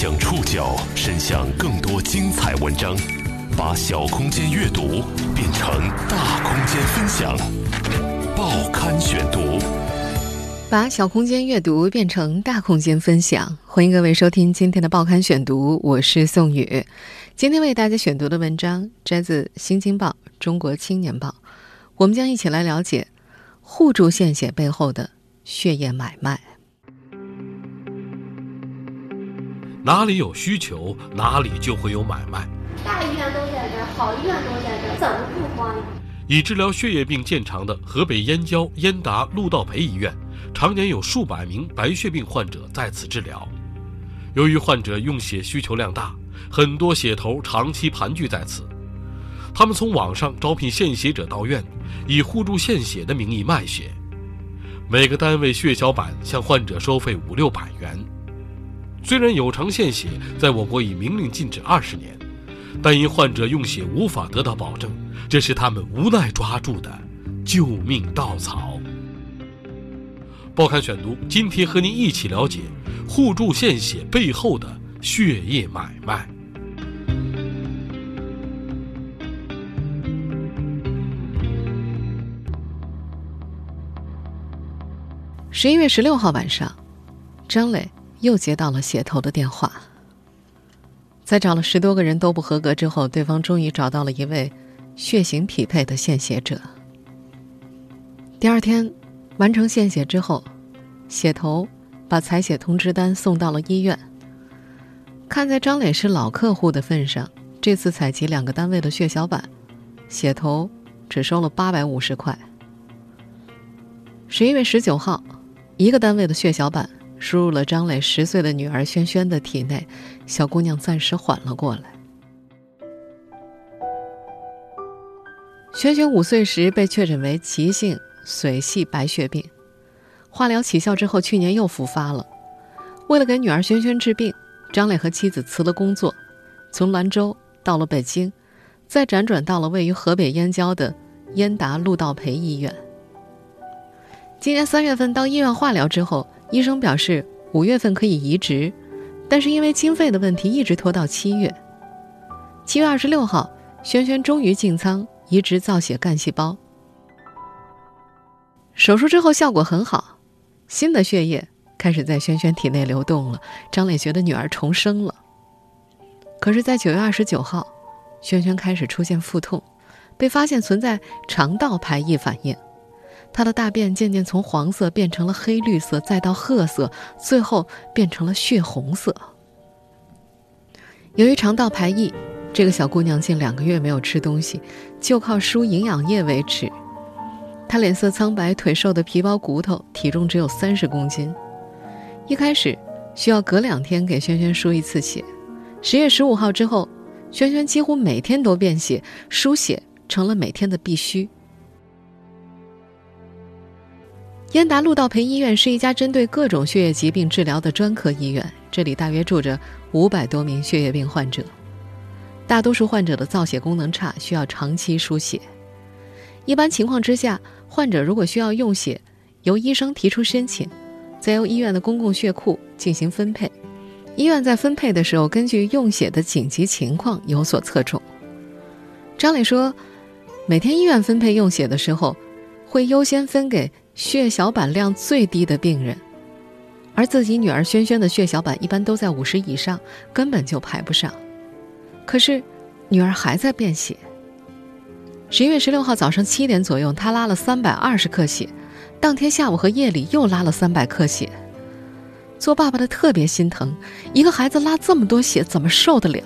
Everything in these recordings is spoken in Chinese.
将触角伸向更多精彩文章，把小空间阅读变成大空间分享。报刊选读，把小空间阅读变成大空间分享。欢迎各位收听今天的报刊选读，我是宋宇。今天为大家选读的文章摘自《新京报》《中国青年报》，我们将一起来了解互助献血背后的血液买卖。哪里有需求，哪里就会有买卖。大医院都在这儿，好医院都在这儿，怎么不慌呢？以治疗血液病见长的河北燕郊燕达陆道培医院，常年有数百名白血病患者在此治疗。由于患者用血需求量大，很多血头长期盘踞在此。他们从网上招聘献血者到院，以互助献血的名义卖血。每个单位血小板向患者收费五六百元。虽然有偿献血在我国已明令禁止二十年，但因患者用血无法得到保证，这是他们无奈抓住的救命稻草。报刊选读，今天和您一起了解互助献血背后的血液买卖。十一月十六号晚上，张磊。又接到了血头的电话，在找了十多个人都不合格之后，对方终于找到了一位血型匹配的献血者。第二天，完成献血之后，血头把采血通知单送到了医院。看在张磊是老客户的份上，这次采集两个单位的血小板，血头只收了八百五十块。十一月十九号，一个单位的血小板。输入了张磊十岁的女儿萱萱的体内，小姑娘暂时缓了过来。萱萱五岁时被确诊为急性髓系白血病，化疗起效之后，去年又复发了。为了给女儿萱萱治病，张磊和妻子辞了工作，从兰州到了北京，再辗转到了位于河北燕郊的燕达陆道培医院。今年三月份到医院化疗之后。医生表示，五月份可以移植，但是因为经费的问题，一直拖到七月。七月二十六号，萱萱终于进仓移植造血干细胞。手术之后效果很好，新的血液开始在萱萱体内流动了。张磊觉得女儿重生了。可是，在九月二十九号，萱萱开始出现腹痛，被发现存在肠道排异反应。他的大便渐渐从黄色变成了黑绿色，再到褐色，最后变成了血红色。由于肠道排异，这个小姑娘近两个月没有吃东西，就靠输营养液维持。她脸色苍白，腿瘦的皮包骨头，体重只有三十公斤。一开始需要隔两天给萱萱输一次血，十月十五号之后，萱萱几乎每天都便血，输血成了每天的必须。燕达陆道培医院是一家针对各种血液疾病治疗的专科医院，这里大约住着五百多名血液病患者。大多数患者的造血功能差，需要长期输血。一般情况之下，患者如果需要用血，由医生提出申请，再由医院的公共血库进行分配。医院在分配的时候，根据用血的紧急情况有所侧重。张磊说，每天医院分配用血的时候，会优先分给。血小板量最低的病人，而自己女儿萱萱的血小板一般都在五十以上，根本就排不上。可是，女儿还在便血。十一月十六号早上七点左右，她拉了三百二十克血，当天下午和夜里又拉了三百克血。做爸爸的特别心疼，一个孩子拉这么多血，怎么受得了？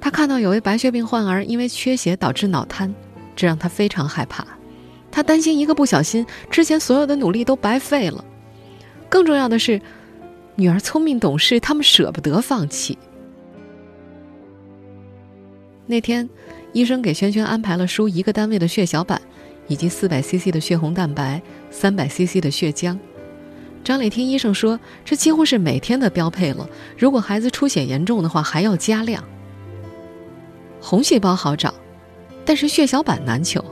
他看到有位白血病患儿因为缺血导致脑瘫，这让他非常害怕。他担心一个不小心，之前所有的努力都白费了。更重要的是，女儿聪明懂事，他们舍不得放弃。那天，医生给萱萱安排了输一个单位的血小板，以及四百 CC 的血红蛋白、三百 CC 的血浆。张磊听医生说，这几乎是每天的标配了。如果孩子出血严重的话，还要加量。红细胞好找，但是血小板难求。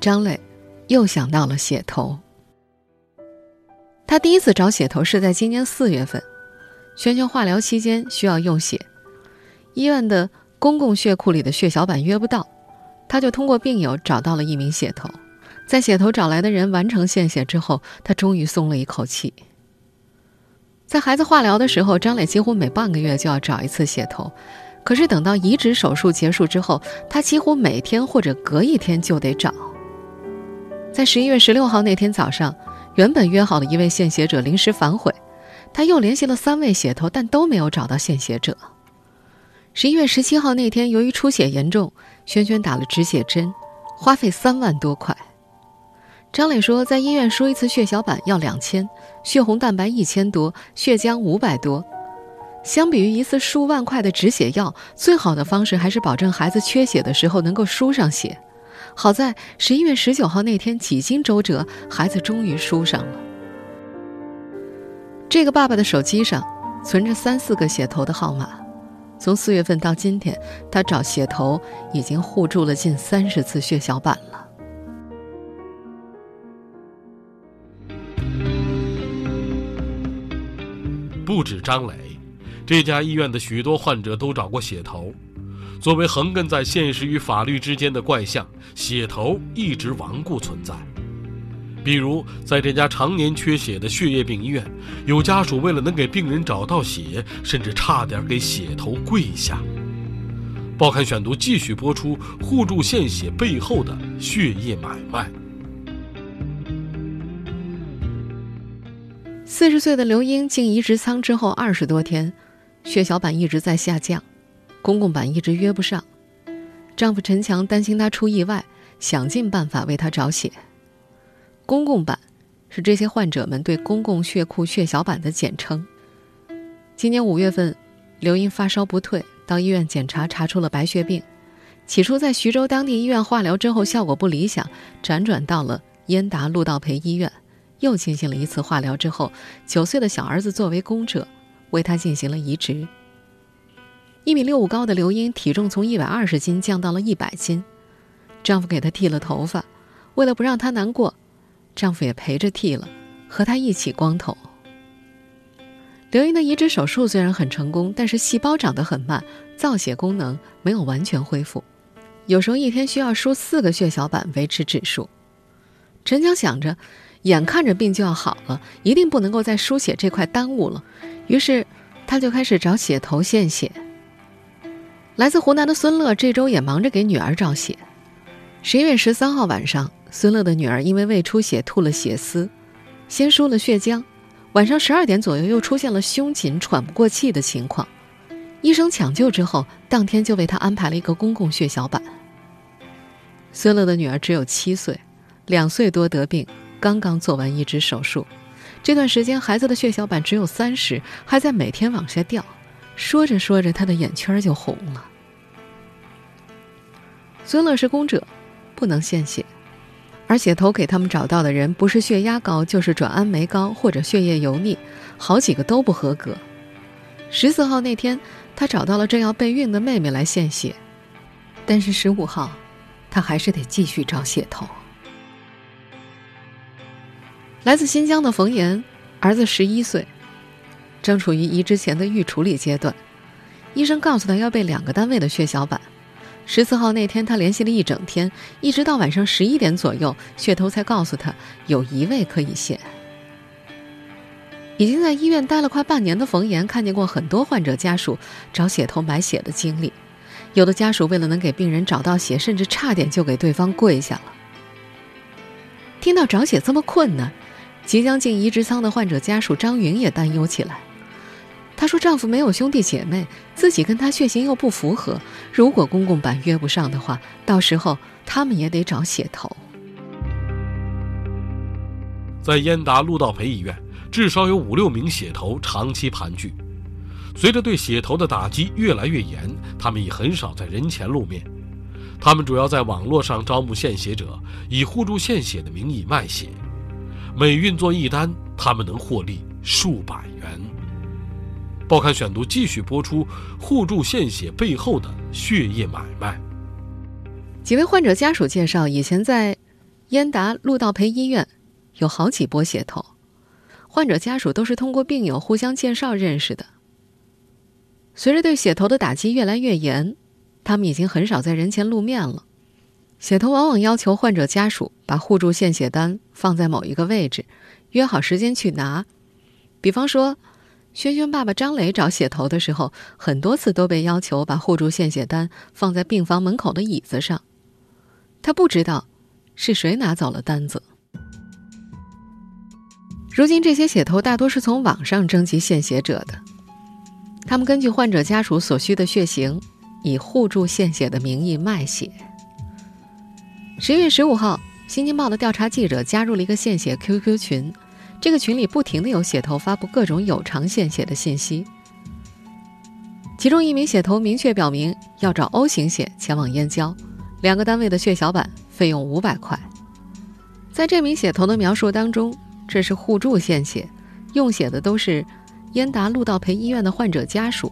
张磊。又想到了血头。他第一次找血头是在今年四月份，轩轩化疗期间需要用血，医院的公共血库里的血小板约不到，他就通过病友找到了一名血头，在血头找来的人完成献血之后，他终于松了一口气。在孩子化疗的时候，张磊几乎每半个月就要找一次血头，可是等到移植手术结束之后，他几乎每天或者隔一天就得找。在十一月十六号那天早上，原本约好的一位献血者临时反悔，他又联系了三位血头，但都没有找到献血者。十一月十七号那天，由于出血严重，轩轩打了止血针，花费三万多块。张磊说，在医院输一次血小板要两千，血红蛋白一千多，血浆五百多。相比于一次数万块的止血药，最好的方式还是保证孩子缺血的时候能够输上血。好在十一月十九号那天几经周折，孩子终于输上了。这个爸爸的手机上存着三四个血头的号码，从四月份到今天，他找血头已经互助了近三十次血小板了。不止张磊，这家医院的许多患者都找过血头。作为横亘在现实与法律之间的怪象，血头一直顽固存在。比如，在这家常年缺血的血液病医院，有家属为了能给病人找到血，甚至差点给血头跪下。报刊选读继续播出互助献血背后的血液买卖。四十岁的刘英进移植舱之后二十多天，血小板一直在下降。公共板一直约不上，丈夫陈强担心她出意外，想尽办法为她找血。公共板是这些患者们对公共血库血小板的简称。今年五月份，刘英发烧不退，到医院检查，查出了白血病。起初在徐州当地医院化疗之后效果不理想，辗转到了燕达陆道培医院，又进行了一次化疗之后，九岁的小儿子作为公者，为他进行了移植。一米六五高的刘英，体重从一百二十斤降到了一百斤，丈夫给她剃了头发，为了不让她难过，丈夫也陪着剃了，和她一起光头。刘英的移植手术虽然很成功，但是细胞长得很慢，造血功能没有完全恢复，有时候一天需要输四个血小板维持指数。陈强想着，眼看着病就要好了，一定不能够在输血这块耽误了，于是他就开始找血头献血。来自湖南的孙乐这周也忙着给女儿找血。十一月十三号晚上，孙乐的女儿因为胃出血吐了血丝，先输了血浆，晚上十二点左右又出现了胸紧、喘不过气的情况。医生抢救之后，当天就为她安排了一个公共血小板。孙乐的女儿只有七岁，两岁多得病，刚刚做完移植手术，这段时间孩子的血小板只有三十，还在每天往下掉。说着说着，他的眼圈就红了。孙乐是公者，不能献血，而血头给他们找到的人，不是血压高，就是转氨酶高或者血液油腻，好几个都不合格。十四号那天，他找到了正要备孕的妹妹来献血，但是十五号，他还是得继续找血头。来自新疆的冯岩，儿子十一岁。正处于移植前的预处理阶段，医生告诉他要备两个单位的血小板。十四号那天，他联系了一整天，一直到晚上十一点左右，血头才告诉他有一位可以献。已经在医院待了快半年的冯岩，看见过很多患者家属找血头买血的经历，有的家属为了能给病人找到血，甚至差点就给对方跪下了。听到找血这么困难，即将进移植舱的患者家属张云也担忧起来。她说：“丈夫没有兄弟姐妹，自己跟他血型又不符合，如果公共板约不上的话，到时候他们也得找血头。”在燕达陆道培医院，至少有五六名血头长期盘踞。随着对血头的打击越来越严，他们已很少在人前露面。他们主要在网络上招募献血者，以互助献血的名义卖血。每运作一单，他们能获利数百元。报刊选读继续播出互助献血背后的血液买卖。几位患者家属介绍，以前在燕达陆道培医院有好几波血头，患者家属都是通过病友互相介绍认识的。随着对血头的打击越来越严，他们已经很少在人前露面了。血头往往要求患者家属把互助献血单放在某一个位置，约好时间去拿。比方说，轩轩爸爸张磊找血头的时候，很多次都被要求把互助献血单放在病房门口的椅子上。他不知道是谁拿走了单子。如今，这些血头大多是从网上征集献血者的。他们根据患者家属所需的血型，以互助献血的名义卖血。十月十五号，《新京报》的调查记者加入了一个献血 QQ 群，这个群里不停的有血头发布各种有偿献血的信息。其中一名血头明确表明要找 O 型血前往燕郊，两个单位的血小板费用五百块。在这名血头的描述当中。这是互助献血，用血的都是燕达陆道培医院的患者家属。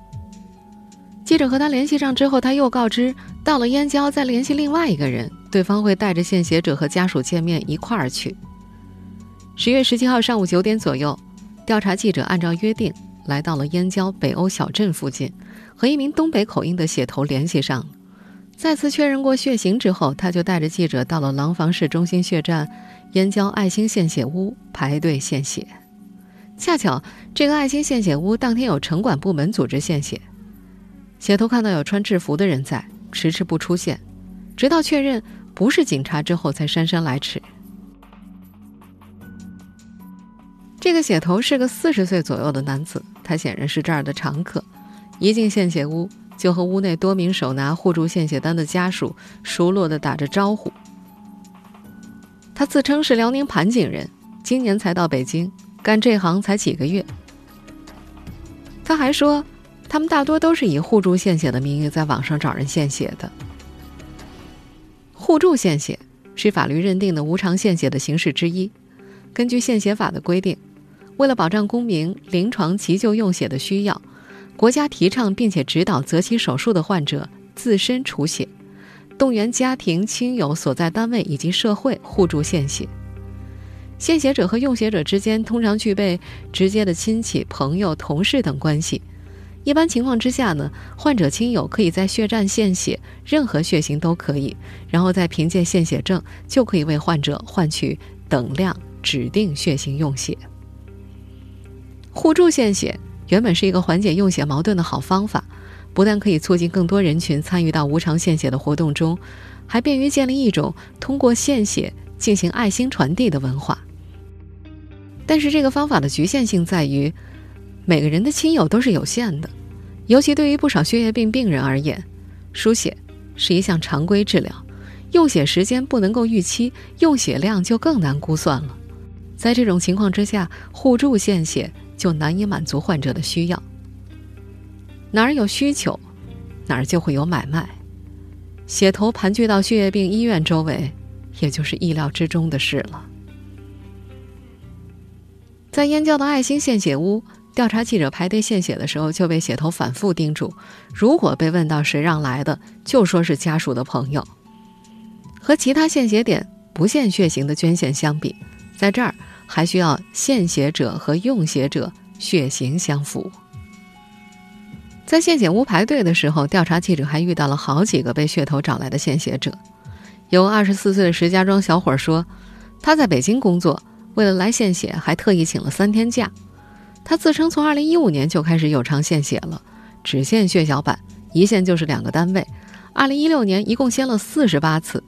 记者和他联系上之后，他又告知到了燕郊再联系另外一个人，对方会带着献血者和家属见面一块儿去。十月十七号上午九点左右，调查记者按照约定来到了燕郊北欧小镇附近，和一名东北口音的血头联系上了。再次确认过血型之后，他就带着记者到了廊坊市中心血站。燕郊爱心献血屋排队献血，恰巧这个爱心献血屋当天有城管部门组织献血，血头看到有穿制服的人在，迟迟不出现，直到确认不是警察之后才姗姗来迟。这个血头是个四十岁左右的男子，他显然是这儿的常客，一进献血屋就和屋内多名手拿互助献血单的家属熟络地打着招呼。他自称是辽宁盘锦人，今年才到北京，干这行才几个月。他还说，他们大多都是以互助献血的名义在网上找人献血的。互助献血是法律认定的无偿献血的形式之一。根据献血法的规定，为了保障公民临床急救用血的需要，国家提倡并且指导择期手术的患者自身储血。动员家庭、亲友所在单位以及社会互助献血。献血者和用血者之间通常具备直接的亲戚、朋友、同事等关系。一般情况之下呢，患者亲友可以在血站献血，任何血型都可以，然后再凭借献血证就可以为患者换取等量指定血型用血。互助献血原本是一个缓解用血矛盾的好方法。不但可以促进更多人群参与到无偿献血的活动中，还便于建立一种通过献血进行爱心传递的文化。但是，这个方法的局限性在于，每个人的亲友都是有限的，尤其对于不少血液病病人而言，输血是一项常规治疗，用血时间不能够预期，用血量就更难估算了。在这种情况之下，互助献血就难以满足患者的需要。哪儿有需求，哪儿就会有买卖。血头盘踞到血液病医院周围，也就是意料之中的事了。在燕郊的爱心献血屋，调查记者排队献血的时候，就被血头反复叮嘱：如果被问到谁让来的，就说是家属的朋友。和其他献血点不限血型的捐献相比，在这儿还需要献血者和用血者血型相符。在献血屋排队的时候，调查记者还遇到了好几个被血头找来的献血者。有二十四岁的石家庄小伙说，他在北京工作，为了来献血，还特意请了三天假。他自称从二零一五年就开始有偿献血了，只献血小板，一献就是两个单位。二零一六年一共献了四十八次。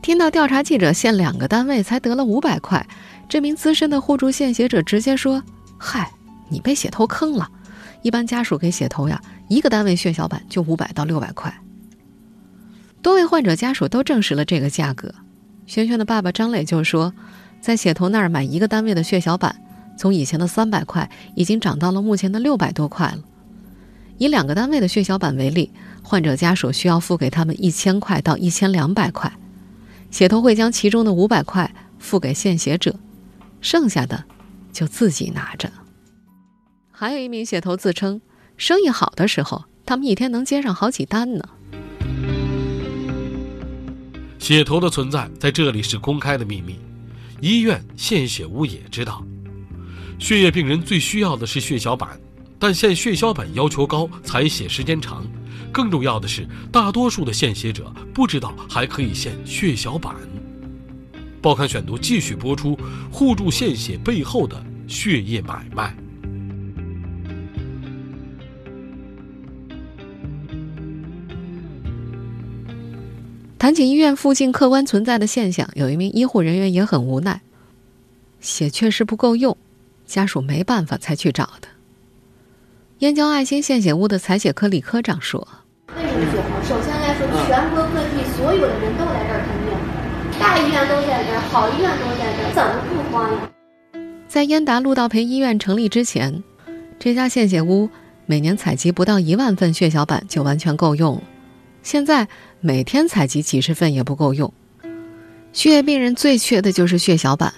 听到调查记者献两个单位才得了五百块，这名资深的互助献血者直接说：“嗨，你被血头坑了。”一般家属给血头呀，一个单位血小板就五百到六百块。多位患者家属都证实了这个价格。轩轩的爸爸张磊就说，在血头那儿买一个单位的血小板，从以前的三百块已经涨到了目前的六百多块了。以两个单位的血小板为例，患者家属需要付给他们一千块到一千两百块，血头会将其中的五百块付给献血者，剩下的就自己拿着。还有一名血头自称，生意好的时候，他们一天能接上好几单呢。血头的存在在这里是公开的秘密，医院献血屋也知道。血液病人最需要的是血小板，但献血小板要求高，采血时间长。更重要的是，大多数的献血者不知道还可以献血小板。报刊选读继续播出：互助献血背后的血液买卖。谈起医院附近客观存在的现象，有一名医护人员也很无奈：血确实不够用，家属没办法才去找的。燕郊爱心献血屋的采血科李科长说。为什么血荒？首先来说，全国各地所有的人都来这儿看病，大医院都在这儿，好医院都在这儿，怎么不慌呀？在燕达陆道培医院成立之前，这家献血屋每年采集不到一万份血小板就完全够用了。现在每天采集几十份也不够用。血液病人最缺的就是血小板，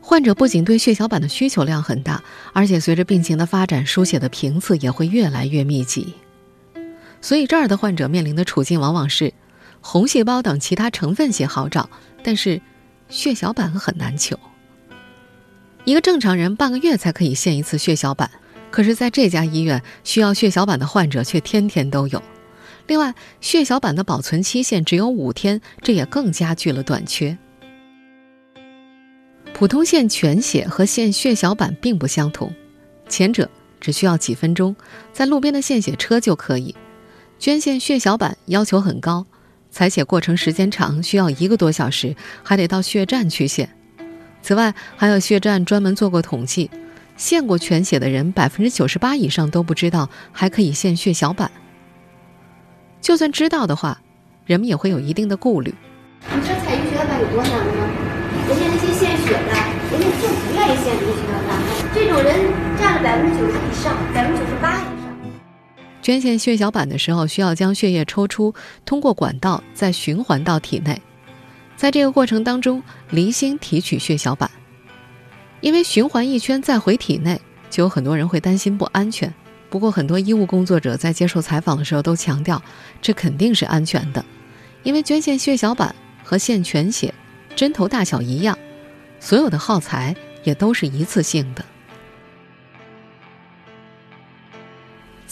患者不仅对血小板的需求量很大，而且随着病情的发展，输血的频次也会越来越密集。所以这儿的患者面临的处境往往是，红细胞等其他成分血好找，但是血小板很难求。一个正常人半个月才可以献一次血小板，可是在这家医院，需要血小板的患者却天天都有。另外，血小板的保存期限只有五天，这也更加剧了短缺。普通献全血和献血小板并不相同，前者只需要几分钟，在路边的献血车就可以。捐献血小板要求很高，采血过程时间长，需要一个多小时，还得到血站去献。此外，还有血站专门做过统计，献过全血的人，百分之九十八以上都不知道还可以献血小板。就算知道的话，人们也会有一定的顾虑。你说采血小板有多难吗？人家那些献血的，人家就不愿意献这个血小板，这种人占了百分之九十以上，百分之九十八。捐献血小板的时候，需要将血液抽出，通过管道再循环到体内。在这个过程当中，离心提取血小板。因为循环一圈再回体内，就有很多人会担心不安全。不过，很多医务工作者在接受采访的时候都强调，这肯定是安全的。因为捐献血小板和献全血，针头大小一样，所有的耗材也都是一次性的。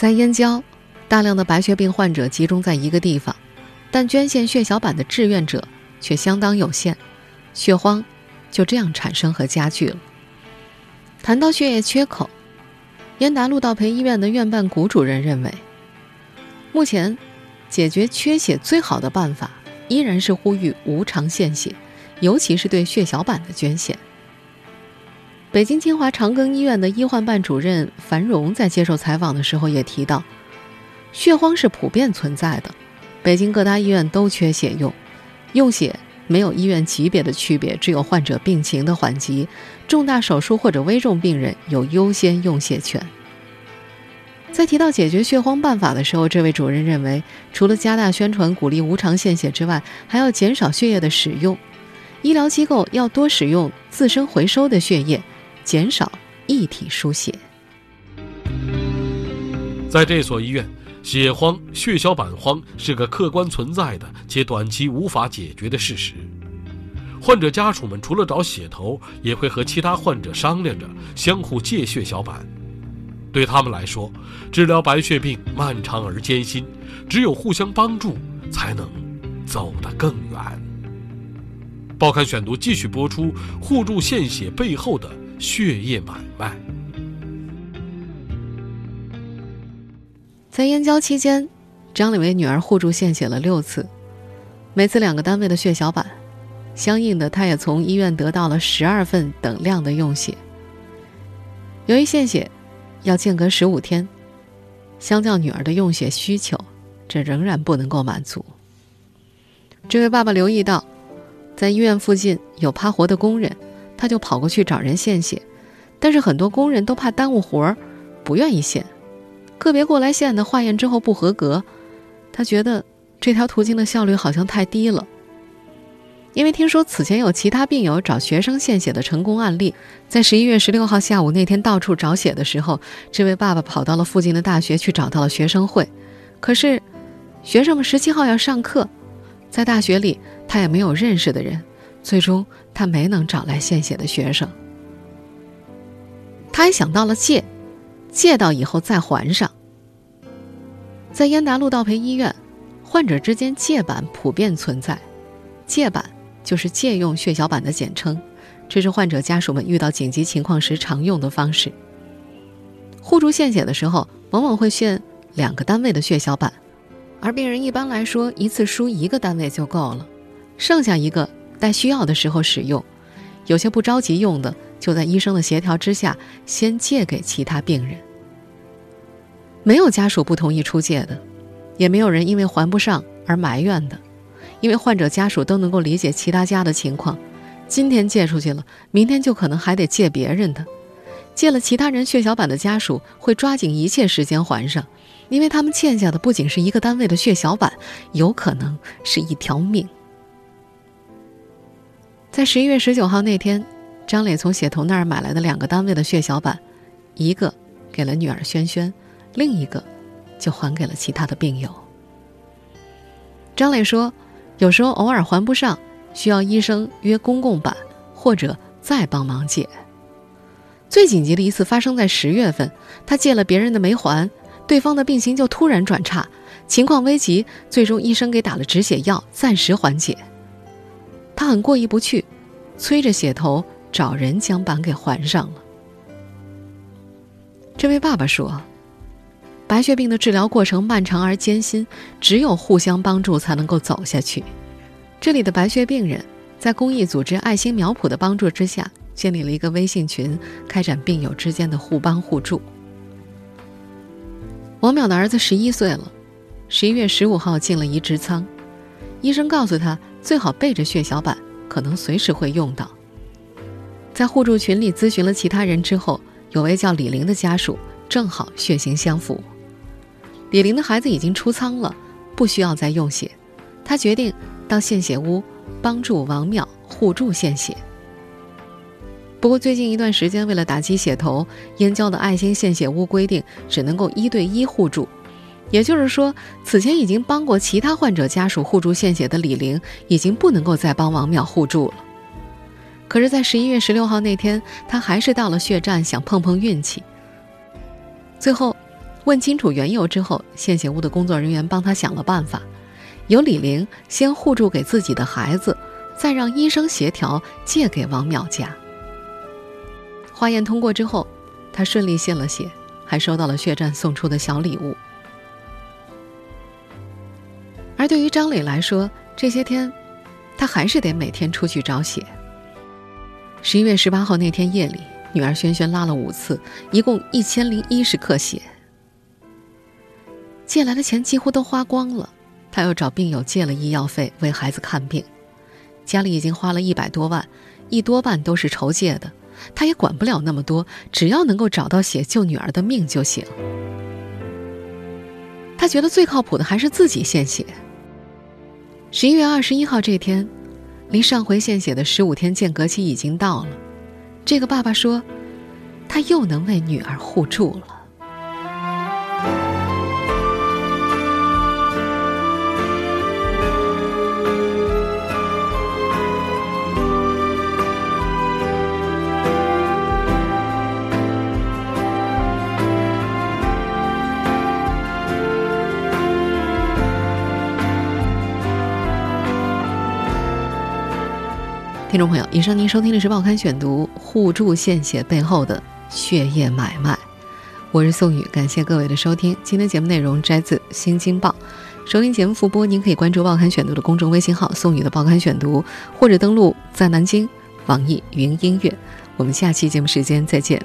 在燕郊，大量的白血病患者集中在一个地方，但捐献血小板的志愿者却相当有限，血荒就这样产生和加剧了。谈到血液缺口，燕达路道培医院的院办谷主任认为，目前解决缺血最好的办法依然是呼吁无偿献血，尤其是对血小板的捐献。北京清华长庚医院的医患办主任樊荣在接受采访的时候也提到，血荒是普遍存在的，北京各大医院都缺血用，用血没有医院级别的区别，只有患者病情的缓急，重大手术或者危重病人有优先用血权。在提到解决血荒办法的时候，这位主任认为，除了加大宣传鼓励无偿献血之外，还要减少血液的使用，医疗机构要多使用自身回收的血液。减少异体输血。在这所医院，血荒、血小板荒是个客观存在的且短期无法解决的事实。患者家属们除了找血头，也会和其他患者商量着相互借血小板。对他们来说，治疗白血病漫长而艰辛，只有互相帮助，才能走得更远。报刊选读继续播出：互助献血背后的。血液买卖，在燕郊期间，张丽为女儿互助献血了六次，每次两个单位的血小板，相应的，他也从医院得到了十二份等量的用血。由于献血要间隔十五天，相较女儿的用血需求，这仍然不能够满足。这位爸爸留意到，在医院附近有趴活的工人。他就跑过去找人献血，但是很多工人都怕耽误活儿，不愿意献。个别过来献的化验之后不合格，他觉得这条途径的效率好像太低了。因为听说此前有其他病友找学生献血的成功案例，在十一月十六号下午那天到处找血的时候，这位爸爸跑到了附近的大学去找到了学生会，可是学生们十七号要上课，在大学里他也没有认识的人。最终，他没能找来献血的学生。他还想到了借，借到以后再还上。在燕达路道培医院，患者之间借板普遍存在，借板就是借用血小板的简称，这是患者家属们遇到紧急情况时常用的方式。互助献血的时候，往往会献两个单位的血小板，而病人一般来说一次输一个单位就够了，剩下一个待需要的时候使用。有些不着急用的，就在医生的协调之下，先借给其他病人。没有家属不同意出借的，也没有人因为还不上而埋怨的，因为患者家属都能够理解其他家的情况。今天借出去了，明天就可能还得借别人的。借了其他人血小板的家属会抓紧一切时间还上，因为他们欠下的不仅是一个单位的血小板，有可能是一条命。在十一月十九号那天，张磊从血头那儿买来的两个单位的血小板，一个给了女儿萱萱，另一个就还给了其他的病友。张磊说：“有时候偶尔还不上，需要医生约公共版，或者再帮忙借。最紧急的一次发生在十月份，他借了别人的没还，对方的病情就突然转差，情况危急，最终医生给打了止血药，暂时缓解。”他很过意不去，催着血头找人将板给还上了。这位爸爸说：“白血病的治疗过程漫长而艰辛，只有互相帮助才能够走下去。”这里的白血病人在公益组织爱心苗圃的帮助之下，建立了一个微信群，开展病友之间的互帮互助。王淼的儿子十一岁了，十一月十五号进了移植舱，医生告诉他。最好备着血小板，可能随时会用到。在互助群里咨询了其他人之后，有位叫李玲的家属正好血型相符。李玲的孩子已经出舱了，不需要再用血，他决定到献血屋帮助王淼互助献血。不过最近一段时间，为了打击血头，燕郊的爱心献血屋规定只能够一对一互助。也就是说，此前已经帮过其他患者家属互助献血的李玲，已经不能够再帮王淼互助了。可是，在十一月十六号那天，他还是到了血站，想碰碰运气。最后，问清楚缘由之后，献血屋的工作人员帮他想了办法，由李玲先互助给自己的孩子，再让医生协调借给王淼家。化验通过之后，他顺利献了血，还收到了血站送出的小礼物。而对于张磊来说，这些天，他还是得每天出去找血。十一月十八号那天夜里，女儿萱萱拉了五次，一共一千零一十克血。借来的钱几乎都花光了，他又找病友借了医药费为孩子看病，家里已经花了一百多万，一多半都是筹借的，他也管不了那么多，只要能够找到血救女儿的命就行。他觉得最靠谱的还是自己献血。十一月二十一号这天，离上回献血的十五天间隔期已经到了。这个爸爸说，他又能为女儿互助了。听众朋友，以上您收听的是《报刊选读》互助献血背后的血液买卖，我是宋宇，感谢各位的收听。今天节目内容摘自《新京报》，收听节目复播，您可以关注《报刊选读》的公众微信号“宋宇的报刊选读”，或者登录在南京网易云音乐。我们下期节目时间再见。